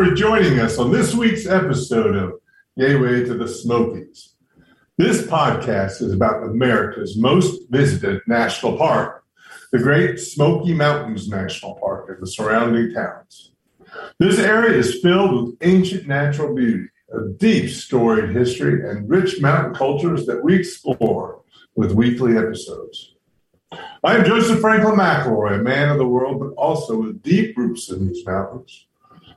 for joining us on this week's episode of Gateway to the Smokies. This podcast is about America's most visited national park, the Great Smoky Mountains National Park and the surrounding towns. This area is filled with ancient natural beauty, a deep storied history, and rich mountain cultures that we explore with weekly episodes. I am Joseph Franklin McElroy, a man of the world, but also with deep roots in these mountains.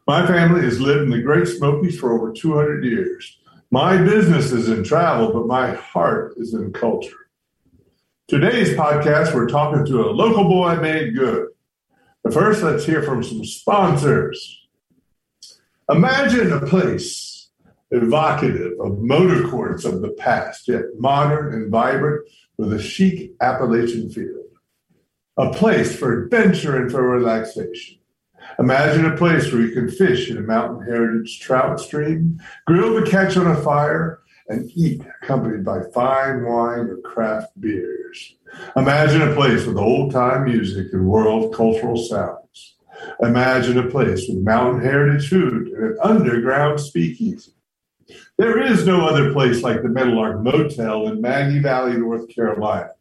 My family has lived in the Great Smokies for over 200 years. My business is in travel, but my heart is in culture. Today's podcast, we're talking to a local boy made good. But first, let's hear from some sponsors. Imagine a place evocative of motor courts of the past, yet modern and vibrant with a chic Appalachian feel. A place for adventure and for relaxation. Imagine a place where you can fish in a mountain heritage trout stream, grill the catch on a fire, and eat accompanied by fine wine or craft beers. Imagine a place with old time music and world cultural sounds. Imagine a place with mountain heritage food and an underground speakeasy. There is no other place like the Meadowlark Motel in Maggie Valley, North Carolina.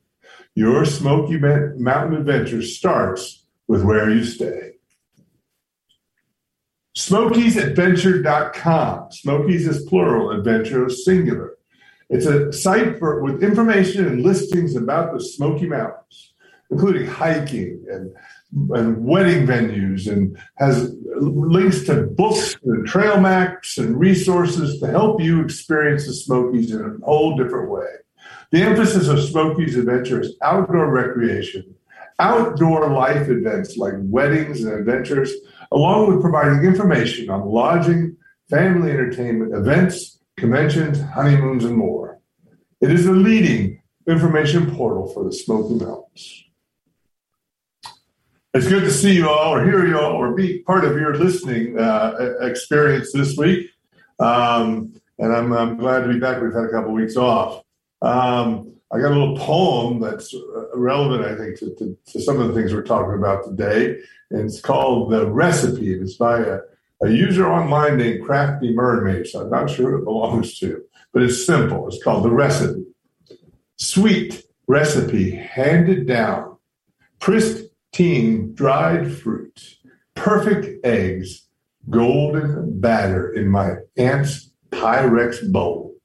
Your Smoky Mountain adventure starts with where you stay. SmokiesAdventure.com. Smokies is plural, adventure is singular. It's a site for, with information and listings about the Smoky Mountains, including hiking and, and wedding venues, and has links to books and trail maps and resources to help you experience the Smokies in a whole different way. The emphasis of Smokies Adventure is outdoor recreation, outdoor life events like weddings and adventures along with providing information on lodging, family entertainment, events, conventions, honeymoons, and more. It is the leading information portal for the Smoky Mountains. It's good to see you all, or hear you all, or be part of your listening uh, experience this week. Um, and I'm, I'm, glad to be back. We've had a couple weeks off. Um, I got a little poem that's uh, relevant, I think, to, to, to, some of the things we're talking about today. And it's called The Recipe. It's by a, a user online named Crafty Mermaid. So I'm not sure who it belongs to, but it's simple. It's called The Recipe. Sweet recipe handed down, pristine dried fruit, perfect eggs, golden batter in my aunt's Pyrex bowl.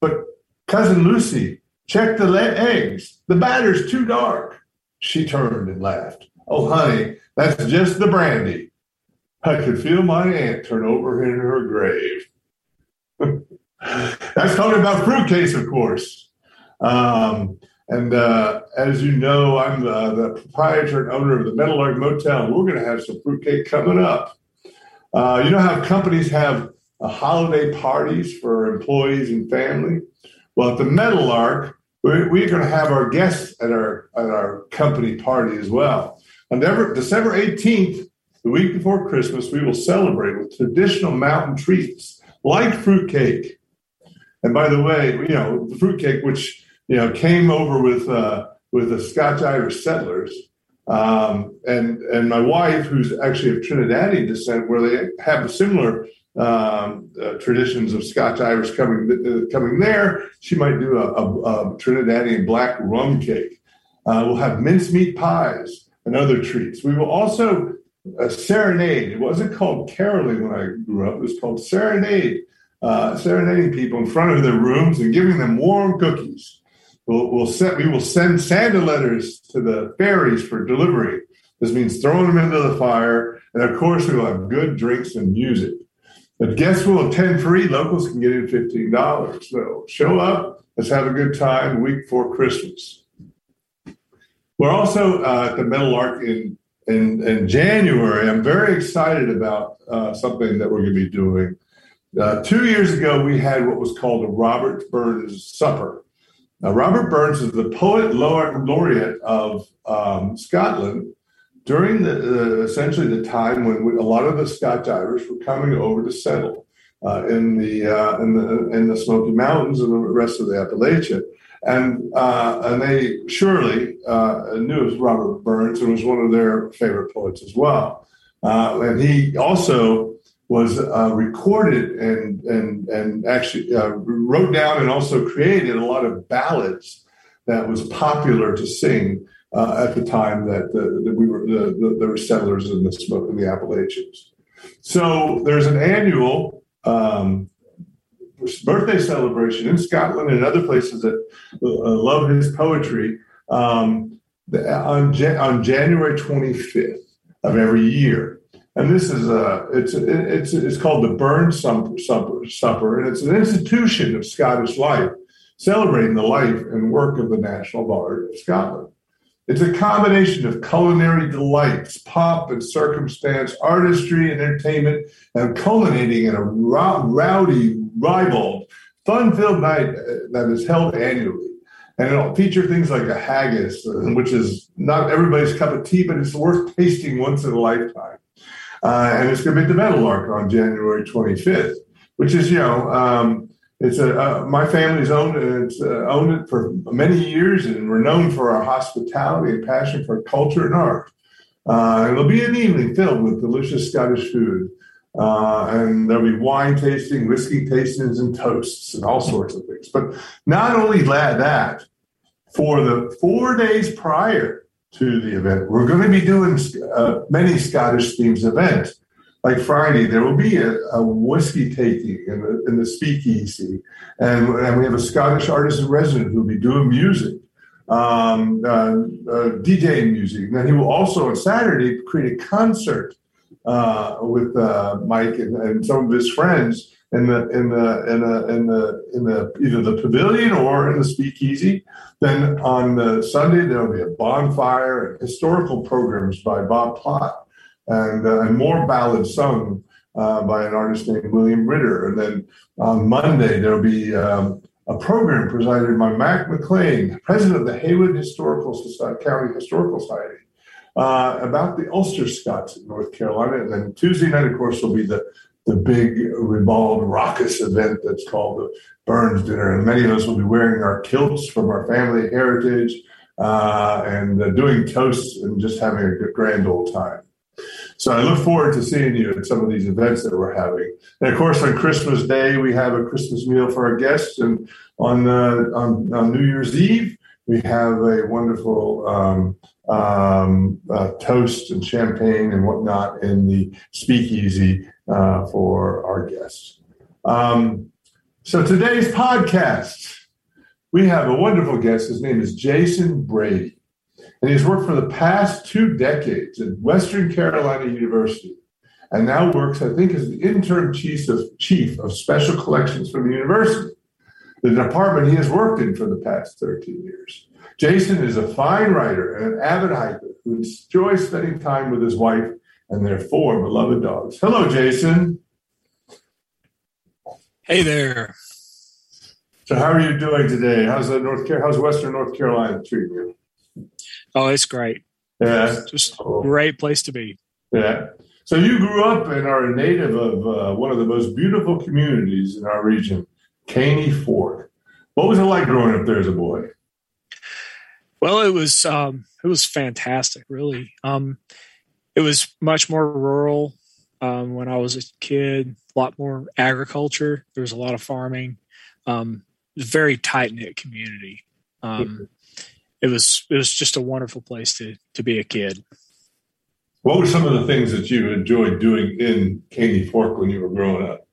But cousin Lucy, Check the eggs. The batter's too dark. She turned and laughed. Oh, honey, that's just the brandy. I could feel my aunt turn over in her grave. that's talking about fruitcakes, of course. Um, and uh, as you know, I'm the, the, proprietor and owner of the Meadowlark Motel, we're going to have some fruitcake coming up. Uh, you know how companies have uh, holiday parties for employees and family? Well, at the Meadowlark, we're, we're going to have our guests at our at our company party as well. On December 18th, the week before Christmas, we will celebrate with traditional mountain treats like fruitcake. And by the way, you know the fruitcake, which you know came over with uh, with the Scotch Irish settlers, um, and and my wife, who's actually of Trinidadian descent, where they have similar um, uh, traditions of Scotch Irish coming uh, coming there. She might do a, a, a Trinidadian black rum cake. Uh, we'll have mincemeat pies and other treats. We will also uh, serenade. It wasn't called caroling when I grew up. It was called serenade. Uh, serenading people in front of their rooms and giving them warm cookies. We'll, we'll set, we will send Santa letters to the fairies for delivery. This means throwing them into the fire. And of course, we will have good drinks and music. But guests will attend free. Locals can get in $15. So show up. Let's have a good time week before Christmas. We're also uh, at the Meadowlark in, in, in January. I'm very excited about uh, something that we're going to be doing. Uh, two years ago, we had what was called a Robert Burns Supper. Now, Robert Burns is the poet laureate of um, Scotland during the essentially the time when we, a lot of the Scotch Irish were coming over to settle uh, in the uh, in the in the Smoky Mountains and the rest of the Appalachia, and uh, and they surely uh, knew Robert Burns and was one of their favorite poets as well. Uh, and he also was uh, recorded and and and actually uh, wrote down and also created a lot of ballads that was popular to sing uh, at the time that, the, that we were the, the, there were settlers in the smoke in the Appalachians. So there's an annual um, birthday celebration in Scotland and other places that uh, love his poetry um, on, on January 25th of every year. And this is a it's it's it's called the Burns Supper, Supper, and it's an institution of Scottish life, celebrating the life and work of the national bard of Scotland. It's a combination of culinary delights, pop and circumstance, artistry and entertainment, and culminating in a rowdy, ribald, fun-filled night uh, that is held annually. And it'll feature things like a haggis, uh, which is not everybody's cup of tea, but it's worth tasting once in a lifetime. Uh, and it's going to be at the Meadowlark on January 25th, which is, you know, um, it's a uh, my family's owned it. It's uh, owned it for many years, and we're known for our hospitality and passion for culture and art. Uh, it'll be an evening filled with delicious Scottish food, uh, and there'll be wine tasting, whiskey tastings, and toasts, and all sorts of things. But not only that, for the four days prior to the event, we're going to be doing uh, many Scottish themes events like Friday, there will be a, a whiskey taking in the, in the speakeasy. And, and we have a Scottish artist in resident who will be doing music, um, uh, uh, DJing music. And then he will also on Saturday create a concert uh, with uh, Mike and, and, some of his friends in the in the in the in the in the either the pavilion or in the speakeasy. Then on the Sunday there will be a bonfire and historical programs by Bob Plott and, uh, and more ballads sung uh, by an artist named William Ritter. And then on Monday, there'll be um, a program presided by Mac McLean, president of the Haywood Historical Society, County Historical Society, uh, about the Ulster Scots in North Carolina. And then Tuesday night, of course, will be the the big ribald raucous event that's called the Burns Dinner. And many of us will be wearing our kilts from our family heritage uh, and uh, doing toasts and just having a grand old time. So I look forward to seeing you at some of these events that we're having. And of course, on Christmas Day, we have a Christmas meal for our guests. And on, uh, on, on, New Year's Eve, we have a wonderful um, um, uh, toast and champagne and whatnot in the speakeasy uh, for our guests. Um, so today's podcast, we have a wonderful guest. His name is Jason Brady and he's worked for the past two decades at Western Carolina University and now works, I think, as the interim chief of, chief of special collections for the university, the department he has worked in for the past 13 years. Jason is a fine writer and an avid hiker who enjoys spending time with his wife and their four beloved dogs. Hello, Jason. Hey there. So, how are you doing today? How's the North Car- How's Western North Carolina treating you? Oh, it's great. Yeah, it's just a great place to be. Yeah. So you grew up and are a native of uh, one of the most beautiful communities in our region, Caney Fork. What was it like growing up there as a boy? Well, it was um, it was fantastic. Really, um, it was much more rural um, when I was a kid. A lot more agriculture. There was a lot of farming. Um, very tight knit community. Um, it was it was just a wonderful place to to be a kid. What were some of the things that you enjoyed doing in Caney Fork when you were growing up?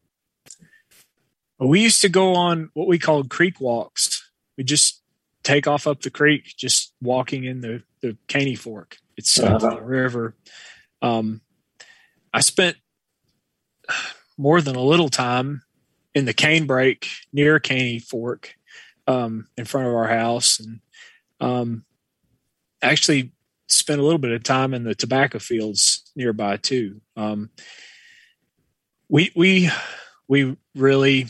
We used to go on what we called creek walks. We just take off up the creek, just walking in the the Caney Fork. It's uh, the river. Um, I spent more than a little time in the canebrake near Caney Fork, um, in front of our house, and um, actually spent a little bit of time in the tobacco fields nearby too. Um, we we we really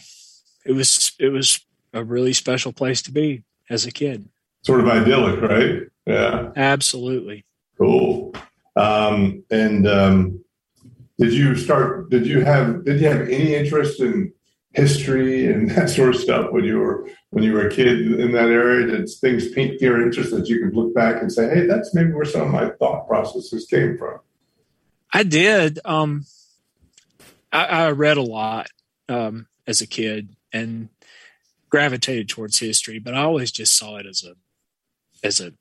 it was it was a really special place to be as a kid. Sort of idyllic, right? Yeah, absolutely. Cool. Um, and um, did you start? Did you have? Did you have any interest in history and that sort of stuff when you were when you were a kid in that area? Did things pique your interest that you could look back and say, "Hey, that's maybe where some of my thought processes came from"? I did. Um, I, I read a lot um, as a kid and gravitated towards history, but I always just saw it as a as a,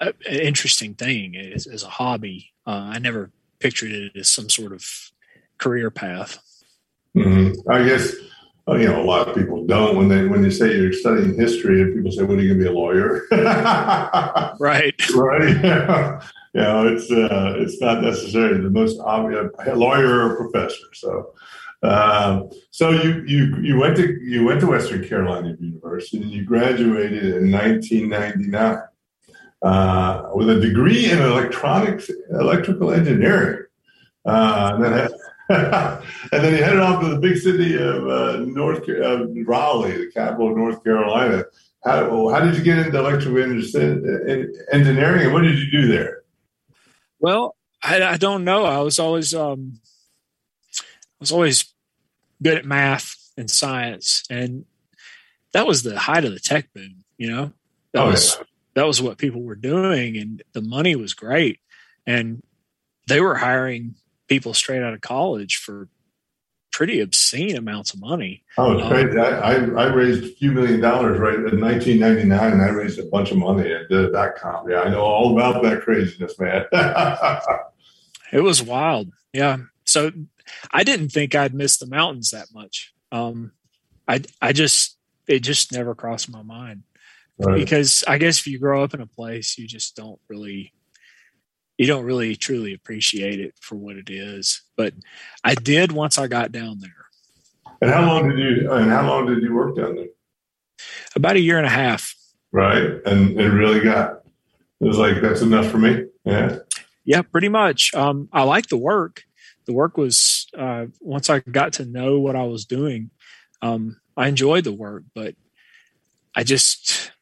a an interesting thing as, as a hobby. Uh, I never pictured it as some sort of career path. Mm-hmm. I guess oh, you know a lot of people don't when they when you say you're studying history and people say, "When are you going to be a lawyer?" right, right. Yeah. you know, it's uh, it's not necessarily the most obvious lawyer or professor. So, um, so you you you went to you went to Western Carolina University and you graduated in 1999 uh, with a degree in electronics electrical engineering. Uh, and then and then he headed off to the big city of uh, North uh, Raleigh, the capital of North Carolina. How, how did you get into electrical engineering, and what did you do there? Well, I, I don't know. I was always um, was always good at math and science, and that was the height of the tech boom. You know, that oh, was yeah. that was what people were doing, and the money was great, and they were hiring people straight out of college for pretty obscene amounts of money. Oh, it's um, crazy. I, I, I, raised a few million dollars right in 1999 and I raised a bunch of money at uh, dot com. Yeah, I know all about that craziness, man. it was wild. Yeah. So I didn't think I'd miss the mountains that much. Um, I, I just, it just never crossed my mind right. because I guess if you grow up in a place, you just don't really you don't really truly appreciate it for what it is. But I did once I got down there. And how long did you? And how long did you work down there? About a year and a half. Right, and it really got. It was like that's enough for me. Yeah. Yeah, pretty much. Um, I like the work. The work was uh, once I got to know what I was doing. Um, I enjoyed the work, but I just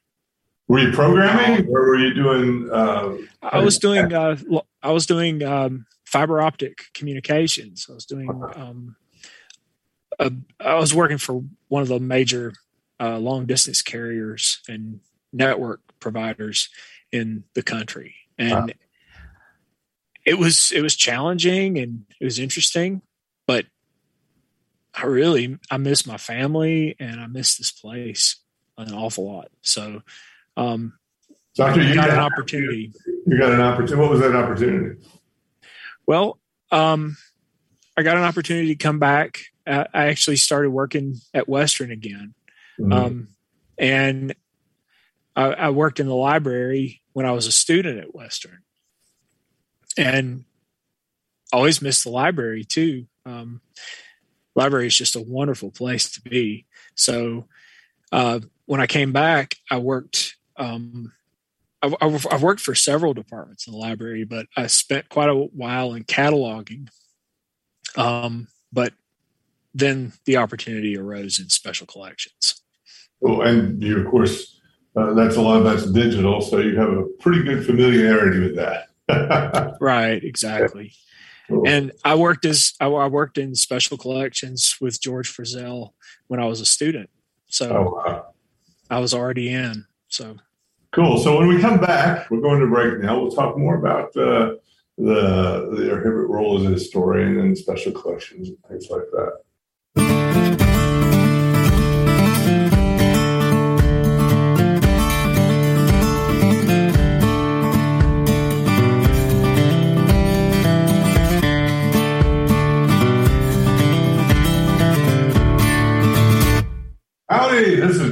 were you programming, or were you doing? Uh, I was doing. Uh, I was doing um, fiber optic communications. I was doing. Um, a, I was working for one of the major uh, long distance carriers and network providers in the country, and wow. It was it was challenging and it was interesting, but I really I miss my family and I miss this place an awful lot. So um, so after you got, got an opportunity, you got an opportunity. What was that opportunity? Well, um, I got an opportunity to come back. I actually started working at Western again, mm-hmm. um, and I, I worked in the library when I was a student at Western, and always miss the library too. Um, library is just a wonderful place to be. So uh, when I came back, I worked um, I've, I've, worked for several departments in the library, but I spent quite a while in cataloging. Um, but then the opportunity arose in special collections. Well, and you, of course, uh, that's a lot of that's digital, so you have a pretty good familiarity with that. right, exactly. Cool. And I worked as I, I, worked in special collections with George Frizzell when I was a student, so oh, wow. I was already in. So Cool. So when we come back, we're going to break now. We'll talk more about uh, the the Hibbert role as a historian and special collections and things like that.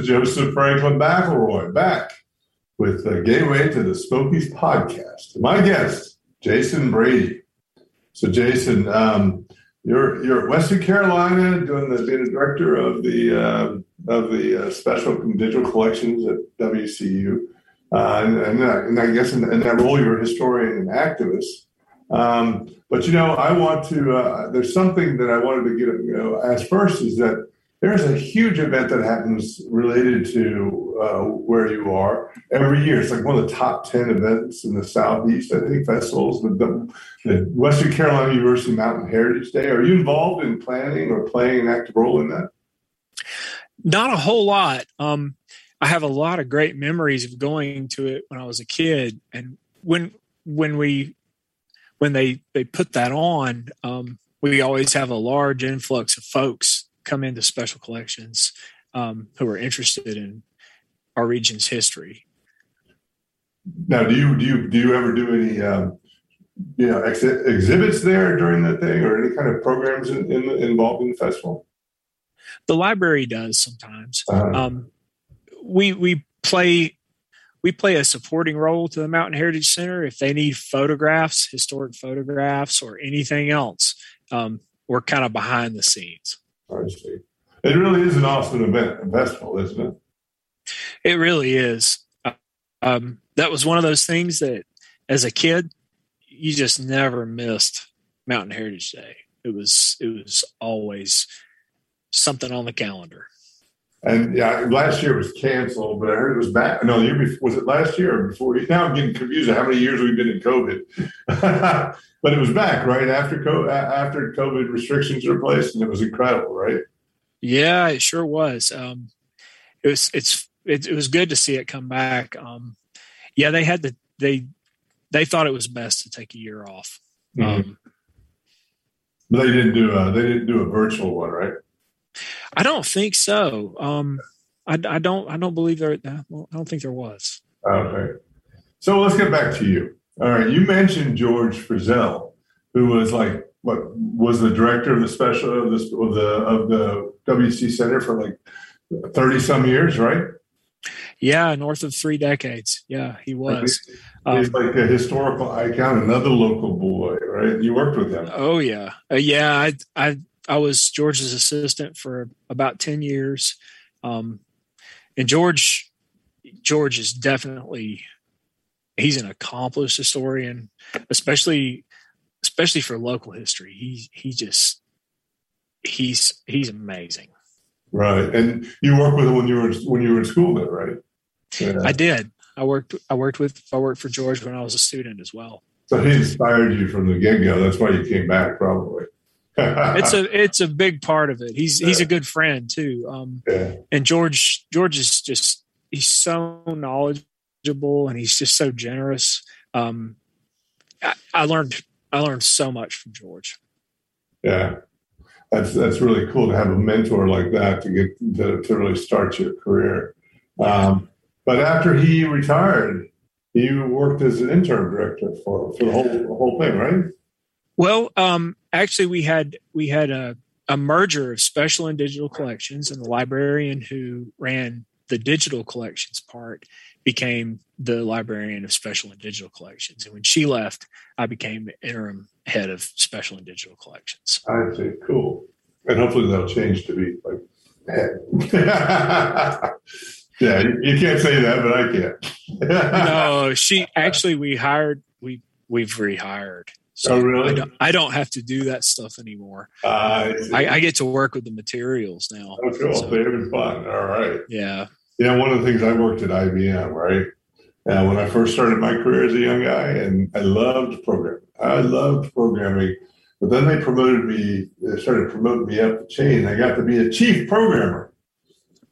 Joseph Franklin McElroy back with the Gateway to the Smokies podcast. My guest, Jason Brady. So, Jason, um, you're you're at Western Carolina doing the being a director of the uh, of the uh, special digital collections at WCU, uh, and, and, and, I guess in, in, that role you're a historian and activist. Um, but you know, I want to. Uh, there's something that I wanted to get you know ask first is that there's a huge event that happens related to uh, where you are every year. It's like one of the top 10 events in the Southeast, I think, festivals, the, the, the Western Carolina University Mountain Heritage Day. Are you involved in planning or playing an active role in that? Not a whole lot. Um, I have a lot of great memories of going to it when I was a kid. And when, when we, when they, they put that on, um, we always have a large influx of folks come into special collections um, who are interested in our region's history. Now, do you do you do you ever do any um, you know ex- exhibits there during the thing, or any kind of programs in, in, involved in the festival? The library does sometimes. Uh-huh. Um, we we play we play a supporting role to the Mountain Heritage Center if they need photographs, historic photographs, or anything else. Um, we're kind of behind the scenes. I see. It really is an awesome event, festival, isn't it? It really is. Um, that was one of those things that, as a kid, you just never missed Mountain Heritage Day. It was it was always something on the calendar. And yeah, last year was canceled, but I heard it was back. No, the year before was it last year or before? Now I'm getting confused. How many years we've been in COVID? but it was back right after COVID, after COVID restrictions were placed, and it was incredible, right? Yeah, it sure was. Um, it was it's it, it, was good to see it come back. Um, yeah, they had the they they thought it was best to take a year off. Mm-hmm. Um, but they didn't do a they didn't do a virtual one, right? I don't think so. Um, I, I don't I don't believe there. I don't think there was. Okay, so let's get back to you. All right, you mentioned George Frizzell, who was like what was the director of the special of the of the of the WC Center for like thirty some years, right? Yeah, north of three decades. Yeah, he was. He's um, like a historical icon, another local boy, right? You worked with him. Oh yeah, uh, yeah. I I I was George's assistant for about ten years, um, and George George is definitely he's an accomplished historian, especially especially for local history. He he just he's he's amazing. Right, and you worked with him when you were when you were in school, there, right? Yeah. I did. I worked. I worked with. I worked for George when I was a student as well. So he inspired you from the get go. That's why you came back, probably. It's a it's a big part of it. He's he's a good friend too. Um, yeah. And George George is just he's so knowledgeable and he's just so generous. Um, I, I learned I learned so much from George. Yeah, that's that's really cool to have a mentor like that to get to, to really start your career. Um, but after he retired, you worked as an interim director for for the whole the whole thing, right? Well, um, actually, we had we had a a merger of special and digital collections, and the librarian who ran the digital collections part became the librarian of special and digital collections. And when she left, I became interim head of special and digital collections. I see. Cool. And hopefully that'll change to be like head. yeah, you can't say that, but I can. no, she actually we hired we we've rehired. So really? I don't, I don't, have to do that stuff anymore. Uh, I, I, get to work with the materials now. Oh, cool. So, Favorite fun. All right. Yeah. Yeah, one of the things I worked at IBM, right? And when I first started my career as a young guy, and I loved programming. I loved programming. But then they promoted me, they started promoting me up the chain. I got to be a chief programmer.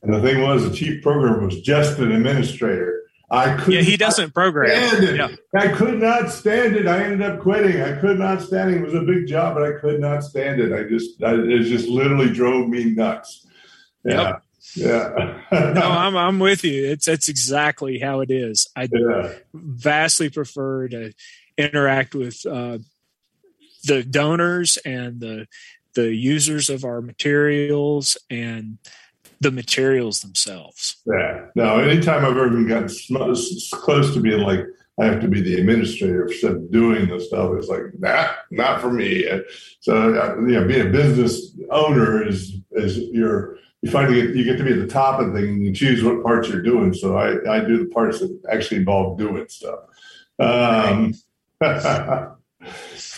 And the thing was, the chief programmer was just an administrator. I could Yeah, he doesn't program. Yeah. I could not stand it. I ended up quitting. I could not stand it. It was a big job, but I could not stand it. I just, I, it just literally drove me nuts. Yeah. Yep. Yeah. no, I'm I'm with you. It's it's exactly how it is. I yeah. vastly prefer to interact with uh, the donors and the the users of our materials and the materials themselves. Yeah. Now, anytime I've ever gotten close to being like I have to be the administrator of doing the stuff. It's like nah, not for me. So uh, you know, being a business owner is is your you finally get you get to be at the top of the thing and you choose what parts you're doing. So I, I do the parts that actually involve doing stuff. Um,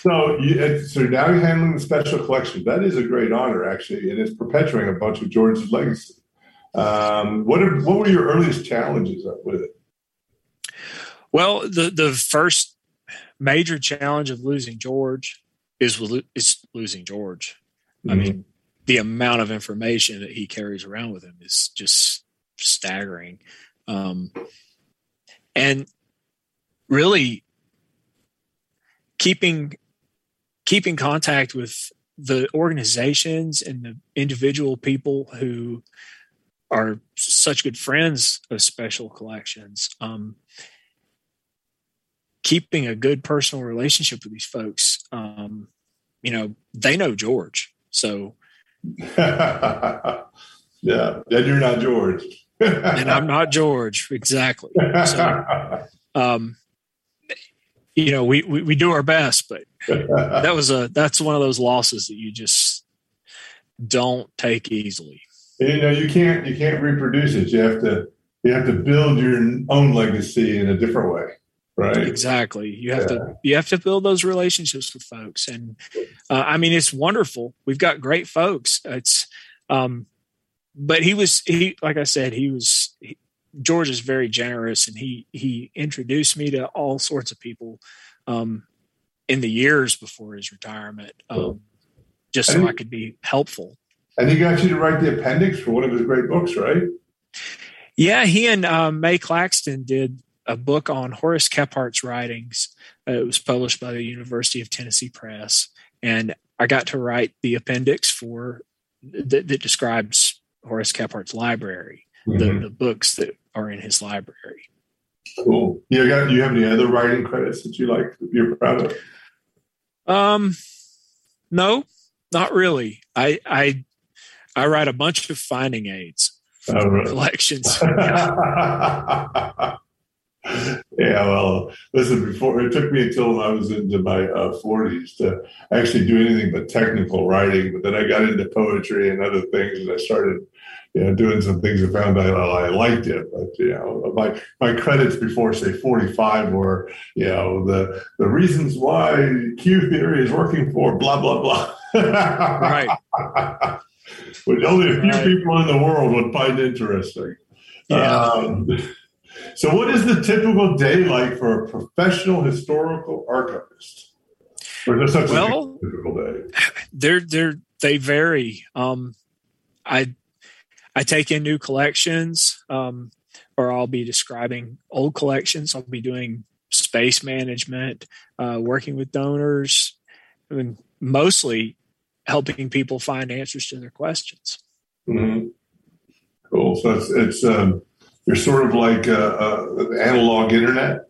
so you, so now you're handling the special collection. That is a great honor, actually, and it's perpetuating a bunch of George's legacy. Um, what are, what were your earliest challenges with it? Well, the the first major challenge of losing George is is losing George. Mm-hmm. I mean, the amount of information that he carries around with him is just staggering. Um, and really keeping keeping contact with the organizations and the individual people who are such good friends of special collections. Um, keeping a good personal relationship with these folks. Um, you know, they know George, so yeah, and you're not George, and I'm not George exactly. So, um, you know, we, we we do our best, but that was a that's one of those losses that you just don't take easily. You know you can't you can't reproduce it. You have to you have to build your own legacy in a different way right? Exactly. You have yeah. to you have to build those relationships with folks. And uh, i mean it's wonderful. We've got great folks. It's um but he was he like i said he was he, george is very generous and he he introduced me to all sorts of people. Um in the years before his retirement um just so i could be helpful and he got you to write the appendix for one of his great books, right? Yeah, he and um, Mae Claxton did a book on Horace Kephart's writings. Uh, it was published by the University of Tennessee Press, and I got to write the appendix for that, that describes Horace Kephart's library, mm-hmm. the, the books that are in his library. Cool. You got? Do you have any other writing credits that you like? You're proud of? Um, no, not really. I I I write a bunch of finding aids for oh, really? collections. yeah. well, listen, before it took me until I was into my uh, 40s to actually do anything but technical writing. But then I got into poetry and other things, and I started, you know, doing some things and found I, I liked it. But you know, my my credits before say 45 were, you know, the the reasons why Q theory is working for blah blah blah. right which only a few right. people in the world would find interesting. Yeah. Um, so, what is the typical day like for a professional historical archivist? Or is such well, a typical day? They're they're they vary. Um, I I take in new collections, um, or I'll be describing old collections. I'll be doing space management, uh, working with donors. I mean, mostly helping people find answers to their questions. Mm-hmm. Cool. So it's, it's um, you're sort of like uh, uh, analog internet.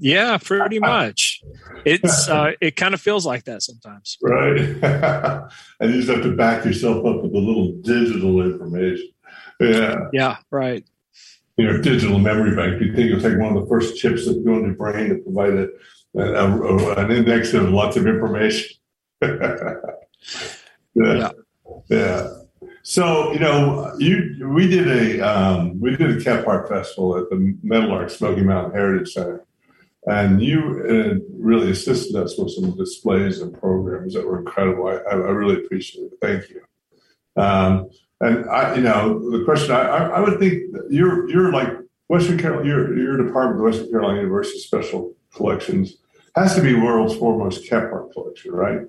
Yeah, pretty much. It's uh, it kind of feels like that sometimes. Right. and you just have to back yourself up with a little digital information. Yeah. Yeah. Right. You know, digital memory bank. You think you'll take one of the first chips that go in your brain to provide a, a, a, an index of lots of information. yeah. Yeah. So you know, you we did a um, we did a Kephart festival at the Meadowlark Smoky Mountain Heritage Center, and you uh, really assisted us with some displays and programs that were incredible. I, I really appreciate it. Thank you. Um, and I, you know, the question I, I would think you're you're like Western Carolina, your your department, the Western Carolina University Special Collections, has to be world's foremost Kephart collection, right?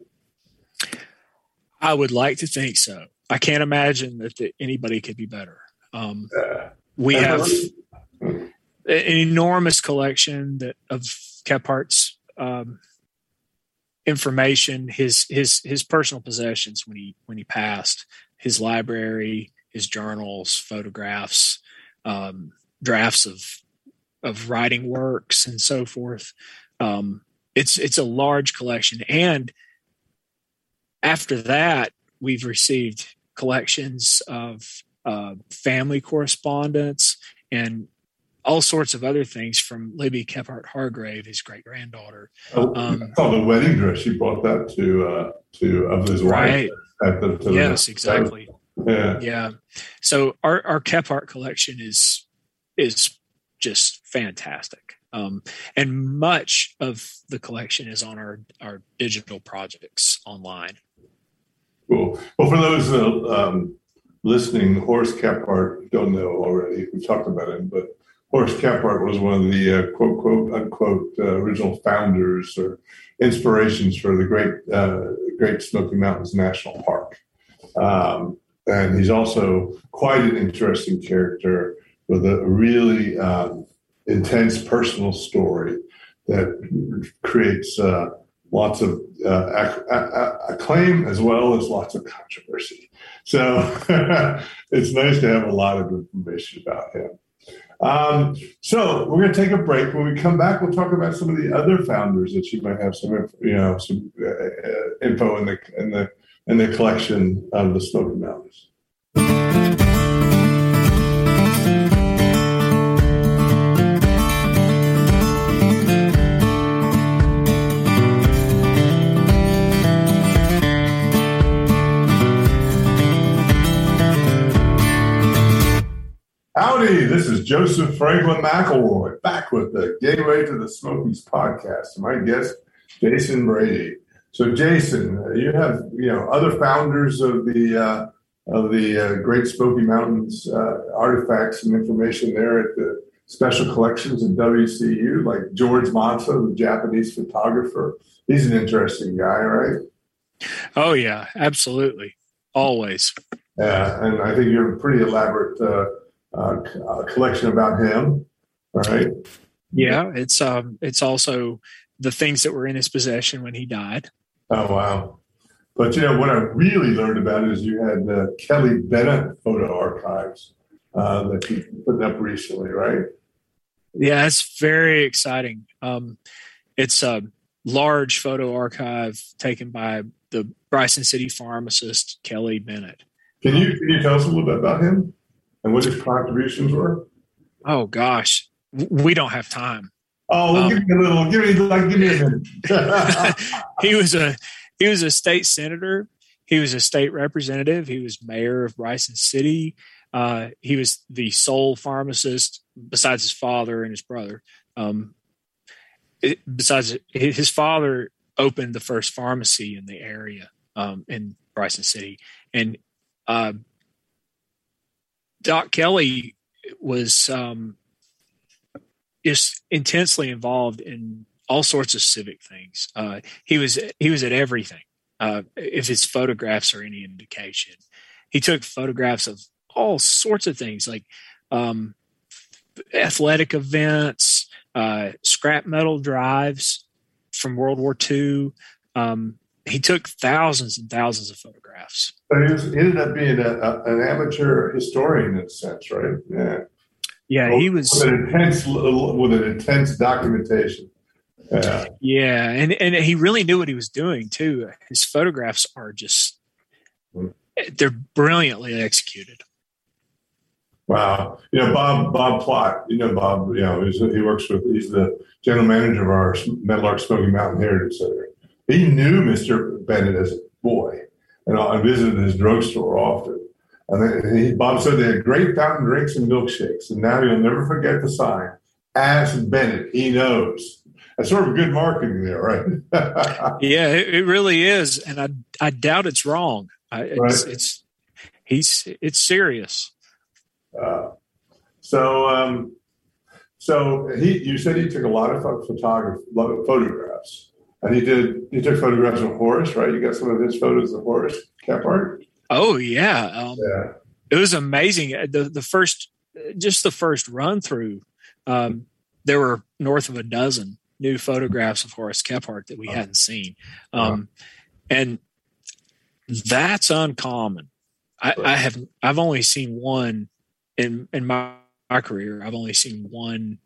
I would like to think so. I can't imagine that the, anybody could be better. Um, we have an enormous collection that, of Kephart's um, information, his his his personal possessions when he when he passed, his library, his journals, photographs, um, drafts of of writing works, and so forth. Um, it's it's a large collection, and after that, we've received collections of uh, family correspondence and all sorts of other things from Libby Kephart Hargrave, his great granddaughter. Oh, um, oh, the wedding dress. She brought that to uh, to of his right. wife. At the, to yes, the, exactly. Yeah, yeah. So our our Kephart collection is is just fantastic. Um, and much of the collection is on our, our digital projects online. Cool. Well, for those uh, um, listening, Horace Kephart don't know already. We talked about him, but Horace Kephart was one of the uh, quote, quote, unquote uh, original founders or inspirations for the great, uh, Great Smoky Mountains National Park. Um, and he's also quite an interesting character with a really um, intense personal story that creates uh, lots of uh, acclaim as well as lots of controversy. So it's nice to have a lot of information about him. Um, so we're going to take a break. When we come back, we'll talk about some of the other founders that you might have some, you know, some uh, uh info in the in the in the collection of the Smoky Mountains. Howdy, Joseph Franklin McElroy back with the Gateway to the Smokies podcast. My guest, Jason Brady. So, Jason, you have you know other founders of the uh, of the uh, Great Smoky Mountains uh, artifacts and information there at the special collections at WCU, like George Masa, the Japanese photographer. He's an interesting guy, right? Oh yeah, absolutely, always. Yeah, and I think you have a pretty elaborate uh, uh, collection about him. Right. Yeah, it's um, it's also the things that were in his possession when he died. Oh wow! But you know what I really learned about is you had uh, Kelly Bennett photo archives uh, that you put up recently, right? Yeah, it's very exciting. Um, it's a large photo archive taken by the Bryson City pharmacist Kelly Bennett. Can you can you tell us a little bit about him? And what his contributions were? Oh gosh, we don't have time. Oh, well, um, give me a little. Give me like give me a minute. he was a he was a state senator. He was a state representative. He was mayor of Bryson City. Uh, he was the sole pharmacist besides his father and his brother. Um, it, besides his father opened the first pharmacy in the area um, in Bryson City, and uh, Doc Kelly was um, just intensely involved in all sorts of civic things. Uh, he was he was at everything. Uh, if his photographs are any indication, he took photographs of all sorts of things like um, athletic events, uh, scrap metal drives from World War II. Um, he took thousands and thousands of photographs. But he, was, he ended up being a, a, an amateur historian in a sense, right? Yeah. Yeah, well, he was with an intense with an intense documentation. Yeah. Yeah, and and he really knew what he was doing too. His photographs are just hmm. they're brilliantly executed. Wow. You know, Bob Bob Plott, you know Bob, you know, he works with he's the general manager of our Meadowlark Smoky Mountain Heritage Center. He knew Mr. Bennett as a boy, and I visited his drugstore often. And he, Bob said they had great fountain drinks and milkshakes. And now you'll never forget the sign. Ask Bennett. He knows. That's sort of good marketing there, right? yeah, it, it, really is. And I, I doubt it's wrong. I, it's, right. it's, he's, it's serious. Uh, so, um, so he, you said he took a lot of photography, a lot of photographs. And he did. He took photographs of Horace, right? You got some of his photos of Horace Kephart. Oh yeah, um, yeah. It was amazing. Uh, the the first, just the first run through, um, there were north of a dozen new photographs of Horace Kephart that we oh. hadn't seen, um, and that's uncommon. I, I, have I've only seen one in in my, my career. I've only seen one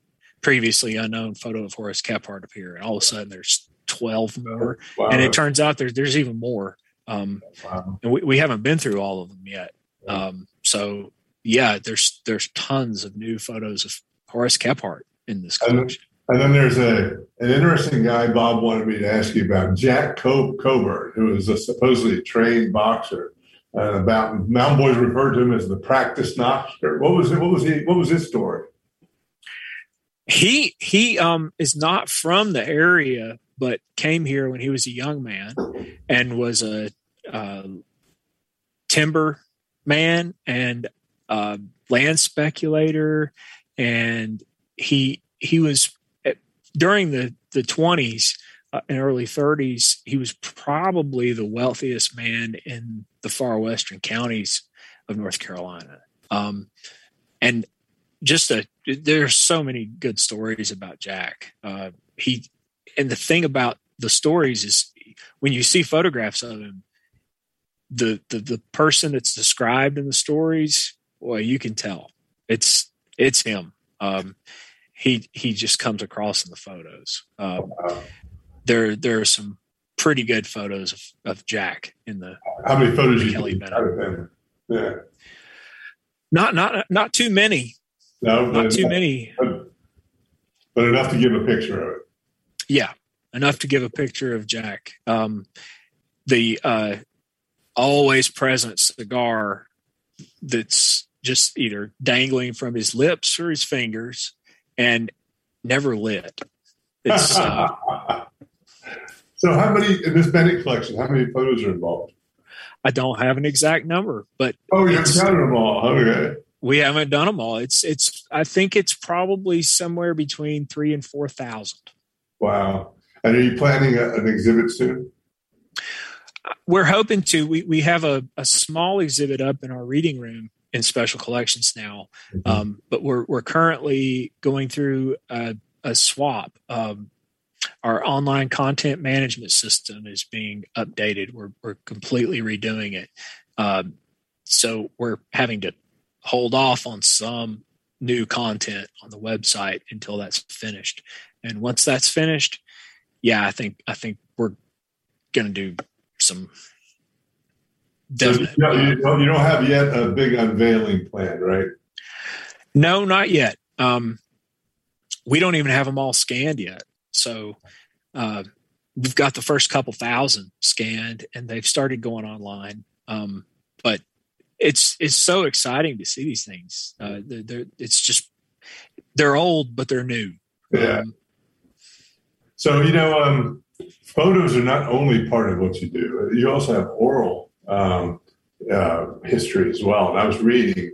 previously unknown photo of Horace Kephart appear, and all of a sudden there's 12 more. Wow. And it turns out there's, there's even more. Um, wow. and we, we haven't been through all of them yet. Um, so yeah, there's, there's tons of new photos of Horace Kephart in this collection. And, and then there's a, an interesting guy Bob wanted me to ask you about, Jack Coburn, who is a supposedly trained boxer. Uh, about Mountain Boys referred to him as the practice knocker. What was it? What was he? What was his story? He he um is not from the area, but came here when he was a young man and was a uh, timber man and uh, land speculator, and he he was during the the twenties uh, and early thirties. He was probably the wealthiest man in the far western counties of North Carolina, um, and just a there's so many good stories about Jack. Uh, he and the thing about the stories is when you see photographs of him, the the the person that's described in the stories, well, you can tell it's it's him. Um, he he just comes across in the photos. Um, there there are some pretty good photos of, of Jack in the. How many photos you Kelly Yeah. Not not not too many. No, not too many. But, but, enough to give a picture of it. Yeah, enough to give a picture of Jack. Um, the uh, always present cigar that's just either dangling from his lips or his fingers and never lit. It's uh, so how many in this Bennett collection? How many photos are involved? I don't have an exact number, but oh, you haven't counted them all. Okay, we haven't done them all. It's it's. I think it's probably somewhere between three and four thousand. Wow! And are you planning a, an exhibit soon? We're hoping to. We we have a, a small exhibit up in our reading room in special collections now, mm-hmm. um, but we're we're currently going through a, a swap. Um, our online content management system is being updated. We're we're completely redoing it, um, so we're having to hold off on some new content on the website until that's finished. And once that's finished, yeah, I think I think we're going to do some. So you, don't, you don't have yet a big unveiling plan, right? No, not yet. Um, we don't even have them all scanned yet. So uh, we've got the first couple thousand scanned, and they've started going online. Um, but it's it's so exciting to see these things. Uh, they're, they're, it's just they're old, but they're new. Yeah. Um, so you know, um, photos are not only part of what you do. You also have oral um, uh, history as well. And I was reading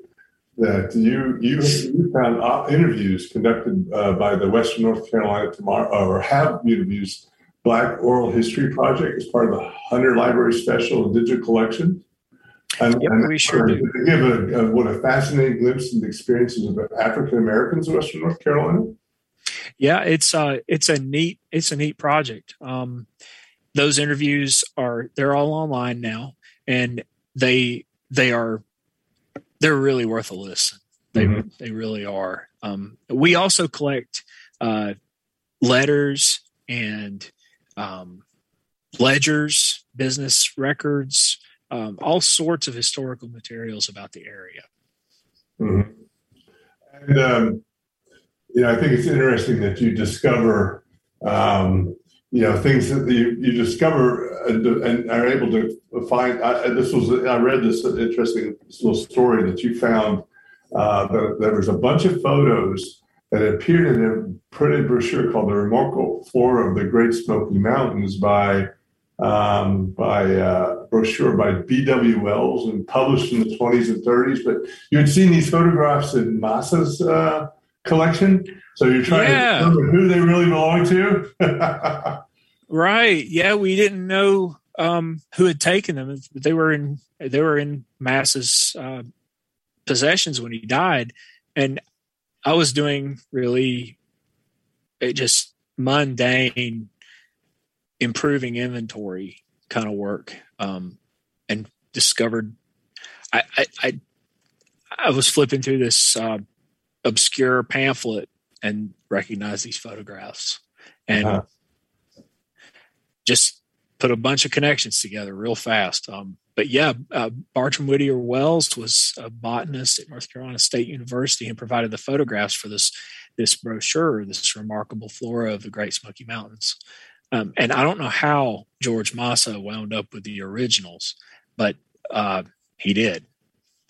that you you, you found interviews conducted uh, by the Western North Carolina tomorrow or have interviews Black Oral History Project as part of the Hunter Library Special and Digital Collection. And, yep, we sure do. Give a, a, what a fascinating glimpse into the experiences of African Americans in Western North Carolina yeah, it's uh, it's a neat it's a neat project. Um, those interviews are they're all online now, and they they are they're really worth a listen. They mm-hmm. they really are. Um, we also collect uh, letters and um, ledgers, business records, um, all sorts of historical materials about the area. Mm-hmm. And um, you know, I think it's interesting that you discover, um, you know, things that you, you discover and, and, are able to find. I, this was I read this interesting little story that you found. Uh, that there was a bunch of photos that appeared in a printed brochure called "The Remarkable Flora of the Great Smoky Mountains" by um, by uh, brochure by B.W. Wells and published in the 20s and 30s. But you had seen these photographs in Masa's uh, collection. So you're trying yeah. to determine who they really belong to. right. Yeah, we didn't know um, who had taken them. They were in they were in Masa's uh, possessions when he died, and I was doing really just mundane improving inventory kind of work um, and discovered I, I, I I was flipping through this uh, obscure pamphlet and recognized these photographs and uh-huh. just put a bunch of connections together real fast. Um, but yeah, uh, Bertram Whitier Wells was a botanist at North Carolina State University and provided the photographs for this this brochure, this remarkable flora of the Great Smoky Mountains. Um, and I don't know how George Masa wound up with the originals, but uh, he did.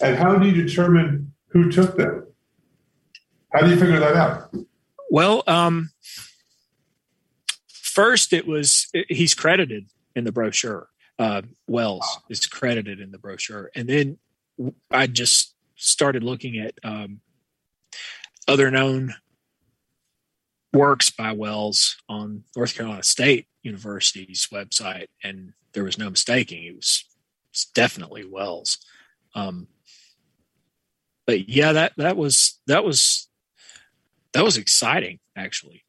And how do you determine who took them? How do you figure that out? Well, um, first it was he's credited in the brochure. Uh, Wells is credited in the brochure, and then I just started looking at um, other known works by Wells on North Carolina State University's website, and there was no mistaking it was, it was definitely Wells. Um, but yeah, that that was that was that was exciting actually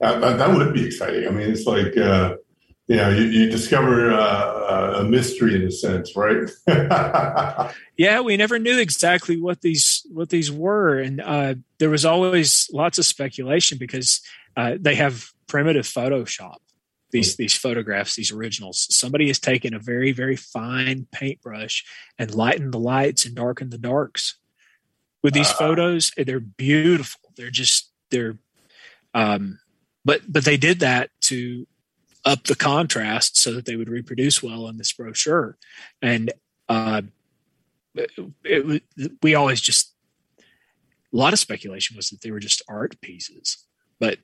that, that, would be exciting. I mean, it's like uh, you know, you, you discover uh, a mystery in a sense, right? yeah, we never knew exactly what these what these were, and uh, there was always lots of speculation because uh, they have primitive Photoshop. These these photographs, these originals. Somebody has taken a very very fine paintbrush and lightened the lights and darkened the darks with these uh, photos. They're beautiful. They're just they're um, but but they did that to up the contrast so that they would reproduce well in this brochure. And uh, it, it, we always just a lot of speculation was that they were just art pieces but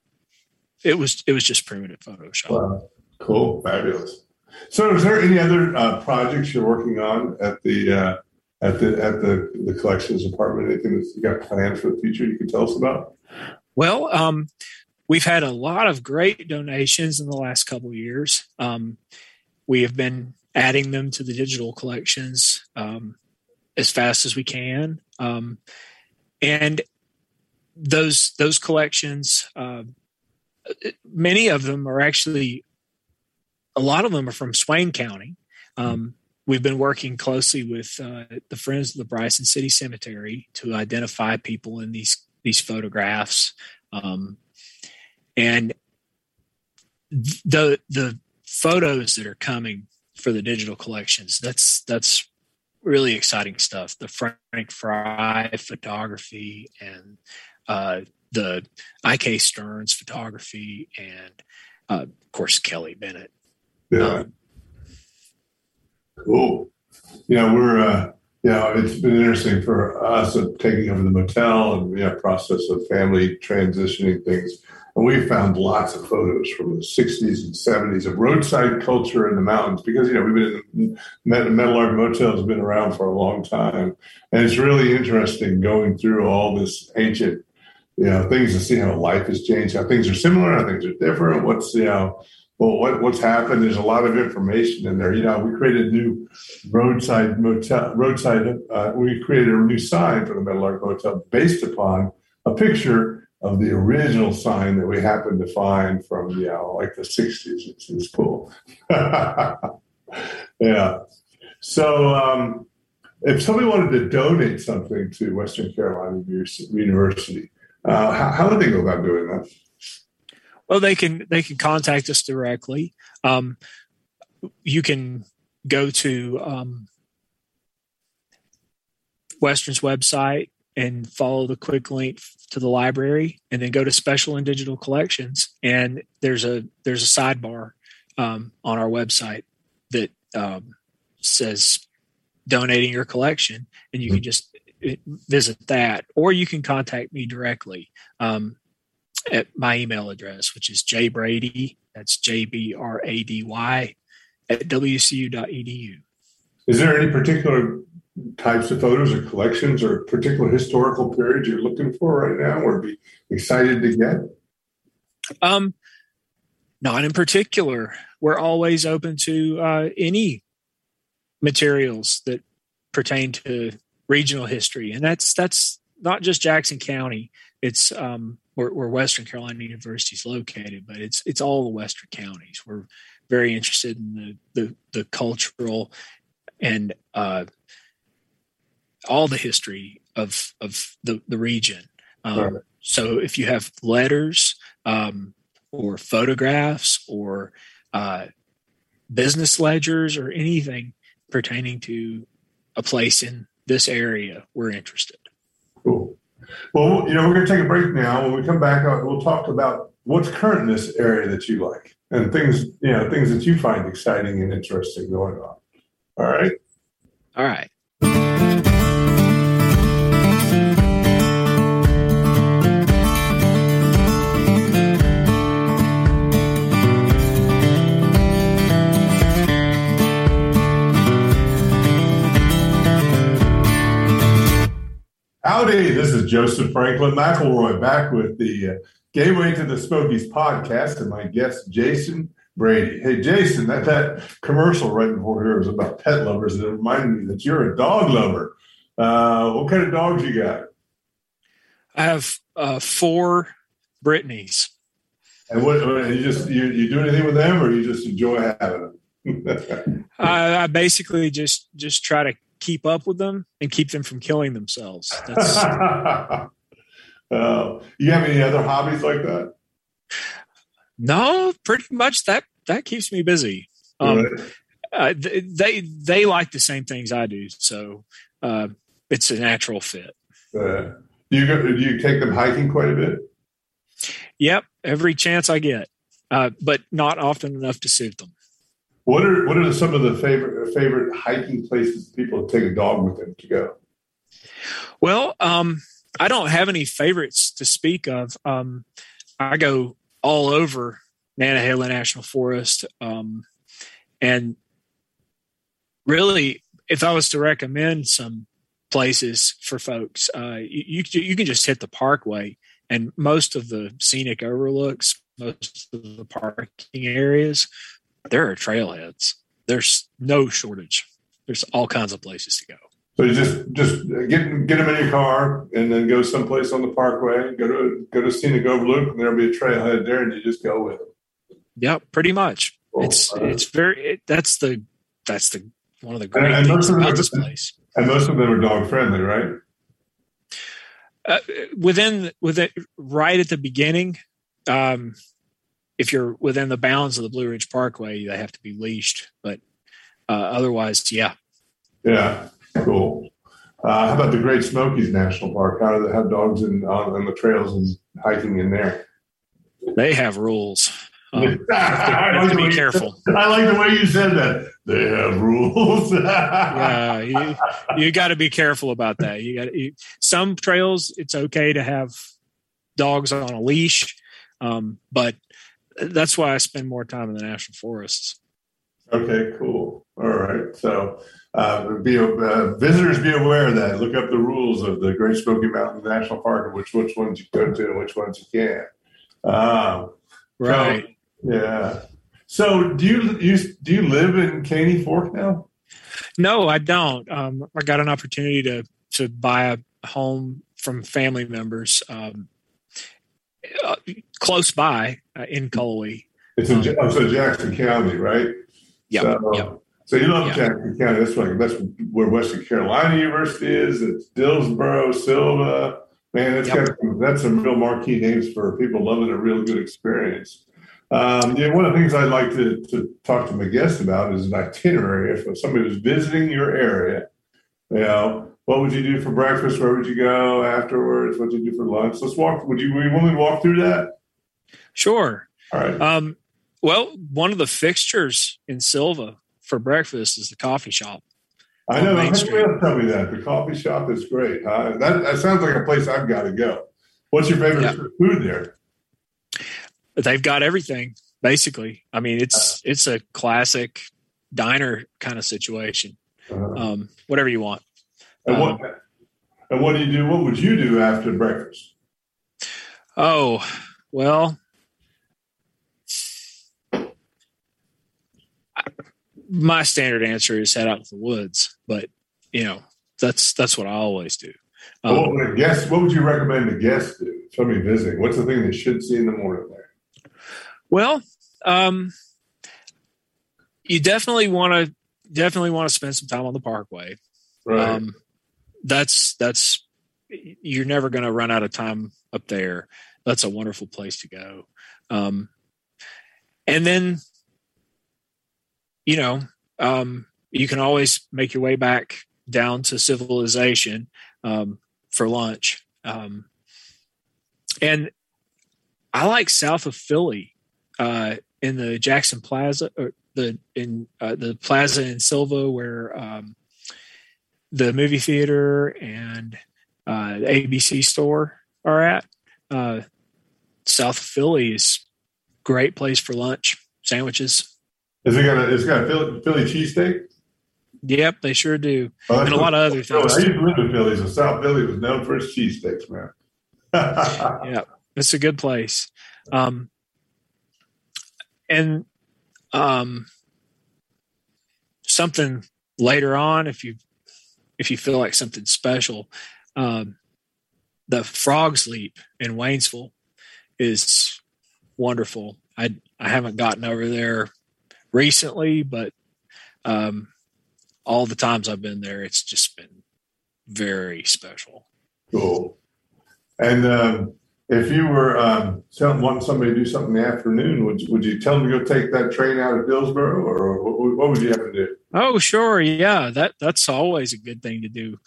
it was it was just primitive photoshop. Wow. cool. Fabulous. So is there any other uh, projects you're working on at the uh, at the at the the collections department? Anything that you got planned for the future you can tell us about? Well um, we've had a lot of great donations in the last couple years. Um, we have been adding them to the digital collections um, as fast as we can, um, and those those collections, uh, many of them are actually, a lot of them are from Swain County. Um, we've been working closely with uh, the Friends of the Bryson City Cemetery to identify people in these these photographs. Um, and the the photos that are coming for the digital collections that's that's really exciting stuff. The frank fry photography and uh, the ik stearns photography and uh, of course kelly bennett. Yeah. Um, cool. Yeah we're uh you know, it's been interesting for us of taking over the motel and know, process of family transitioning things. And we found lots of photos from the 60s and 70s of roadside culture in the mountains because, you know, we've been in Meadowlark Motel has been around for a long time. And it's really interesting going through all this ancient, you know, things to see how life has changed, how things are similar, how things are different, what's, you know, well, what, what's happened? There's a lot of information in there. You know, we created new roadside motel, roadside, uh, we created a new sign for the Meadowlark Motel based upon a picture of the original sign that we happened to find from you know like the 60s it's, it's cool yeah. So um, if somebody wanted to donate something to western carolina university uh, how, how, would they go about doing that? Well they can they can contact us directly. Um, you can go to um, western's website and follow the quick link to the library and then go to special and digital collections. And there's a there's a sidebar um, on our website that um, says donating your collection and you can mm-hmm. just visit that. Or you can contact me directly um, at my email address which is jbrady that's j-b-r-a-d-y at wcu.edu is there any particular types of photos or collections or particular historical periods you're looking for right now or be excited to get? Um, not in particular. We're always open to uh, any materials that pertain to regional history, and that's that's not just Jackson County. It's um, where, where Western Carolina University is located, but it's it's all the Western counties. We're very interested in the the, the cultural and uh, all the history of of the the region. Um, right. So if you have letters um, or photographs or uh, business ledgers or anything pertaining to a place in this area, we're interested. Cool. Well, you know, we're going to take a break now. When we come back, uh, we'll talk about what's current in this area that you like and things, you know, things that you find exciting and interesting going on. All right. All right. Howdy, this is Joseph Franklin McElroy back with the uh, Gateway to the Smokies podcast and my guest, Jason Brady. Hey, Jason, that, that commercial right before here was about pet lovers and it reminded me that you're a dog lover. Uh, what kind of dogs you got? I have uh, four Brittany's. And what you just you, you do anything with them, or you just enjoy having them? I, I basically just just try to keep up with them and keep them from killing themselves. uh, you have any other hobbies like that? No, pretty much that that keeps me busy. Um, right. uh, they they like the same things I do, so uh, it's a natural fit. Uh, do you go, do you take them hiking quite a bit? Yep, every chance I get, uh, but not often enough to suit them. What are what are some of the favorite favorite hiking places people take a dog with them to go? Well, um, I don't have any favorites to speak of. Um, I go all over Nantahala National Forest, um, and really, if I was to recommend some places for folks, uh, you you can just hit the Parkway and most of the scenic overlooks, most of the parking areas there are trailheads. There's no shortage. There's all kinds of places to go. So you just just get get them in your car and then go someplace on the parkway. Go to go to scenic overlook, and there'll be a trailhead there, and you just go with them. Yep, pretty much. It's it's very it, that's the that's the one of the great and, and things about them, this place. And most of them are dog friendly, right? Uh, within within right at the beginning, um, if you're within the bounds of the Blue Ridge Parkway, they have to be leashed. But uh, otherwise, yeah. Yeah, cool. Uh, how about the Great Smokies National Park? How do they have dogs in, on, on the trails and hiking in there? They have rules. Um, you have to, be careful. I like the way you said that. They have rules. yeah, you, you got to be careful about that. You got some trails. It's okay to have dogs on a leash, um, but that's why I spend more time in the national forests. Okay, cool. All right. So, uh, be uh, visitors be aware of that. Look up the rules of the Great Smoky Mountain National Park, and which which ones you go to and which ones you can't. Um, right. So, yeah. So, do you you do you live in Caney Fork now? No, I don't. Um, I got an opportunity to to buy a home from family members. Um, uh, close by uh, in Cullowhee. It's in um, so Jackson County, right? Yeah. So, yep. so you love yep. Jackson County. That's like that's where Western Carolina University is. It's Dillsboro, Sylva. Man, that's yep. got that's some real marquee names for people loving a real good experience. Um, yeah, one of the things I'd like to, to talk to my guests about is an itinerary. If somebody was visiting your area, you know, what would you do for breakfast? Where would you go afterwards? What would you do for lunch? Let's walk. Would you, want me to walk through that? Sure. All right. Um, well, one of the fixtures in Sylva for breakfast is the coffee shop. I know. Main Street. Tell me that the coffee shop is great. Huh? That, that sounds like a place I've got to go. What's your favorite food there? They've got everything basically. I mean, it's it's a classic diner kind of situation. Uh-huh. Um, whatever you want. And what, um, and what do you do? What would you do after breakfast? Oh, well, my standard answer is head out to the woods, but you know that's that's what I always do. Um, what would a guest? What would you recommend a guest do? Somebody visiting. What's the thing they should see in the morning there? Well, um, you definitely want to definitely want to spend some time on the Parkway. Right. Um, that's that's you're never going to run out of time up there. That's a wonderful place to go. Um, and then, you know, um, you can always make your way back down to civilization um, for lunch. Um, and I like south of Philly uh, in the Jackson Plaza or the in uh, the plaza in Sylva where um, the movie theater and uh, the ABC store are at. Uh, South Philly is great place for lunch, sandwiches. Is it got a? It's got a Philly, Philly cheesesteak. Yep, they sure do, oh, and a lot of other things. I used to live in Philly, so South Philly was known for its cheesesteaks, man. yeah, it's a good place. Um, and um, something later on, if you if you feel like something special. Um, the Frog's Leap in Waynesville is wonderful. I I haven't gotten over there recently, but um, all the times I've been there, it's just been very special. Cool. And um, if you were um, telling wanting somebody to do something in the afternoon, would would you tell them to go take that train out of Dillsboro, or what, what would you have to do? Oh, sure, yeah, that that's always a good thing to do.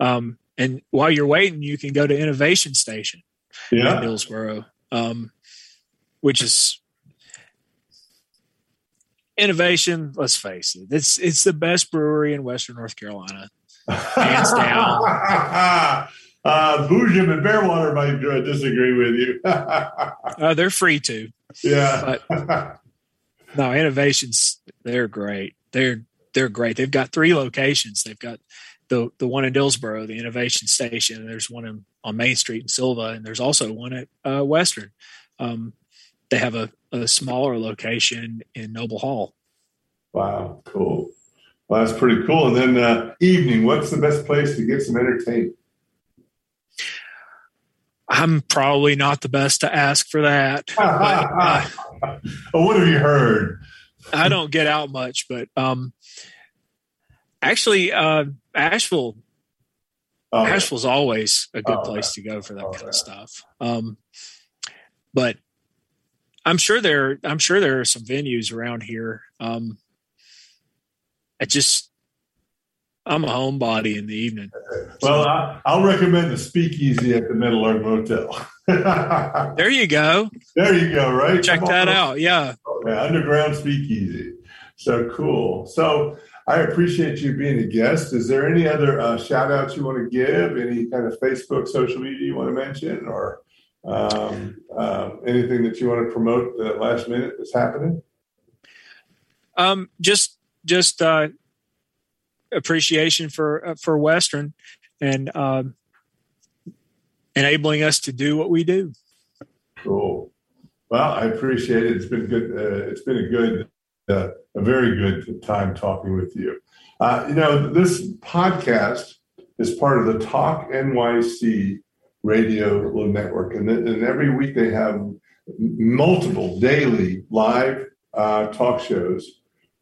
Um, and while you're waiting, you can go to Innovation Station Yeah. in Dillsboro, um, which is innovation. Let's face it, it's it's the best brewery in Western North Carolina. Hands down. uh, Boojum and Bearwater might uh, disagree with you. Uh, they're free to. yeah. No, innovations they're great. They're they're great. They've got three locations. They've got the the one in Dillsboro, the Innovation Station. And there's one in, on Main Street in Sylva, and there's also one at uh, Western. Um, they have a, a smaller location in Noble Hall. wow. Cool. Well, that's pretty cool. And then uh, evening, what's the best place to get some entertainment? I'm probably not the best to ask for that. But, uh, what have you heard? I don't get out much, but um, actually, uh, Asheville Oh, Asheville's always a good Oh, place to go for that Oh, kind yeah. of stuff. Um, but I'm sure there, I'm sure there are some venues around here. Um, I just, I'm a homebody in the evening. well, I, I'll recommend the Speakeasy at the Middle Earth Motel. There you go. there you go. Right. Check Come that on. out. Yeah. Yeah, underground speakeasy. So cool. So I appreciate you being a guest. Is there any other uh, shout outs you want to give? Any kind of Facebook, social media you want to mention, or um, um, anything that you want to promote that last minute that's happening? Um, just, just, uh, appreciation for, uh, for Western and, um, enabling us to do what we do. Cool. Well, I appreciate it. It's been good. Uh, it's been a good, uh, a very good time talking with you. Uh, you know, this podcast is part of the Talk NYC radio network, and, and every week they have multiple daily live uh, talk shows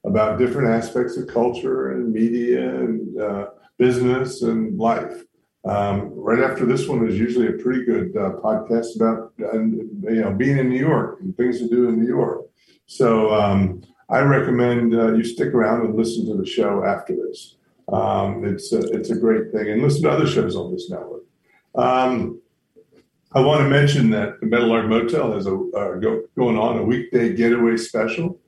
about different aspects of culture and media and uh, business and life. Um, right after this one is usually a pretty good uh, podcast about uh, you know being in New York and things to do in New York. So um, I recommend uh, you stick around and listen to the show after this. Um, it's a, it's a great thing, and listen to other shows on this network. Um, I want to mention that the Meadowlark Motel has a uh, go, going on a weekday getaway special,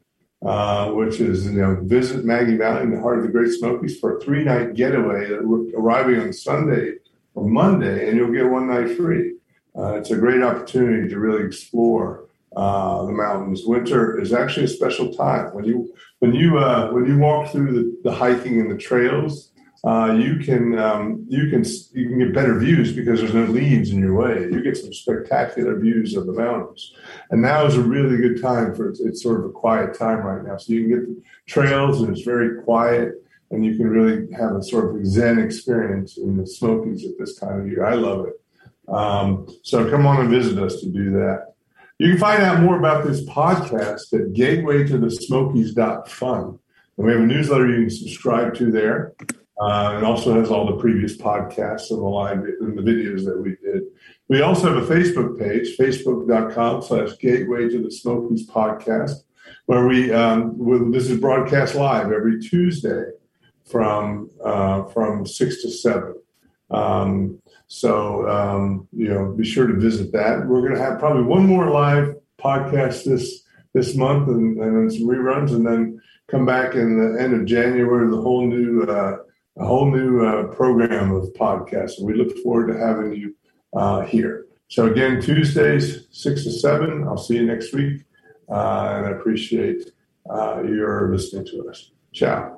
uh, which is you know visit Maggie Valley in the heart of the Great Smokies for a three night getaway, arriving on Sunday or Monday, and you'll get one night free. Uh, it's a great opportunity to really explore uh, the mountains. Winter is actually a special time when you when you uh, when you walk through the, the hiking and the trails. Uh, you can um, you can you can get better views because there's no leaves in your way. You get some spectacular views of the mountains, and now is a really good time for it's, it's sort of a quiet time right now. So you can get the trails and it's very quiet, and you can really have a sort of Zen experience in the Smokies at this time of year. I love it. Um, so come on and visit us to do that. You can find out more about this podcast at gatewaytothesmokies.fun. And we have a newsletter you can subscribe to there. Uh, it also has all the previous podcasts and the live and the videos that we did. We also have a Facebook page, facebook.com slash gateway to the Smokies podcast, where we, um, this is broadcast live every Tuesday from, uh, from six to seven. Um, so, um, you know, be sure to visit that. We're going to have probably one more live podcast this, this month and, and then some reruns and then come back in the end of January a whole new, uh, a whole new uh, program of podcasts. And we look forward to having you uh, here. So again, Tuesdays, six to seven. I'll see you next week. Uh, and I appreciate uh, your listening to us. Ciao.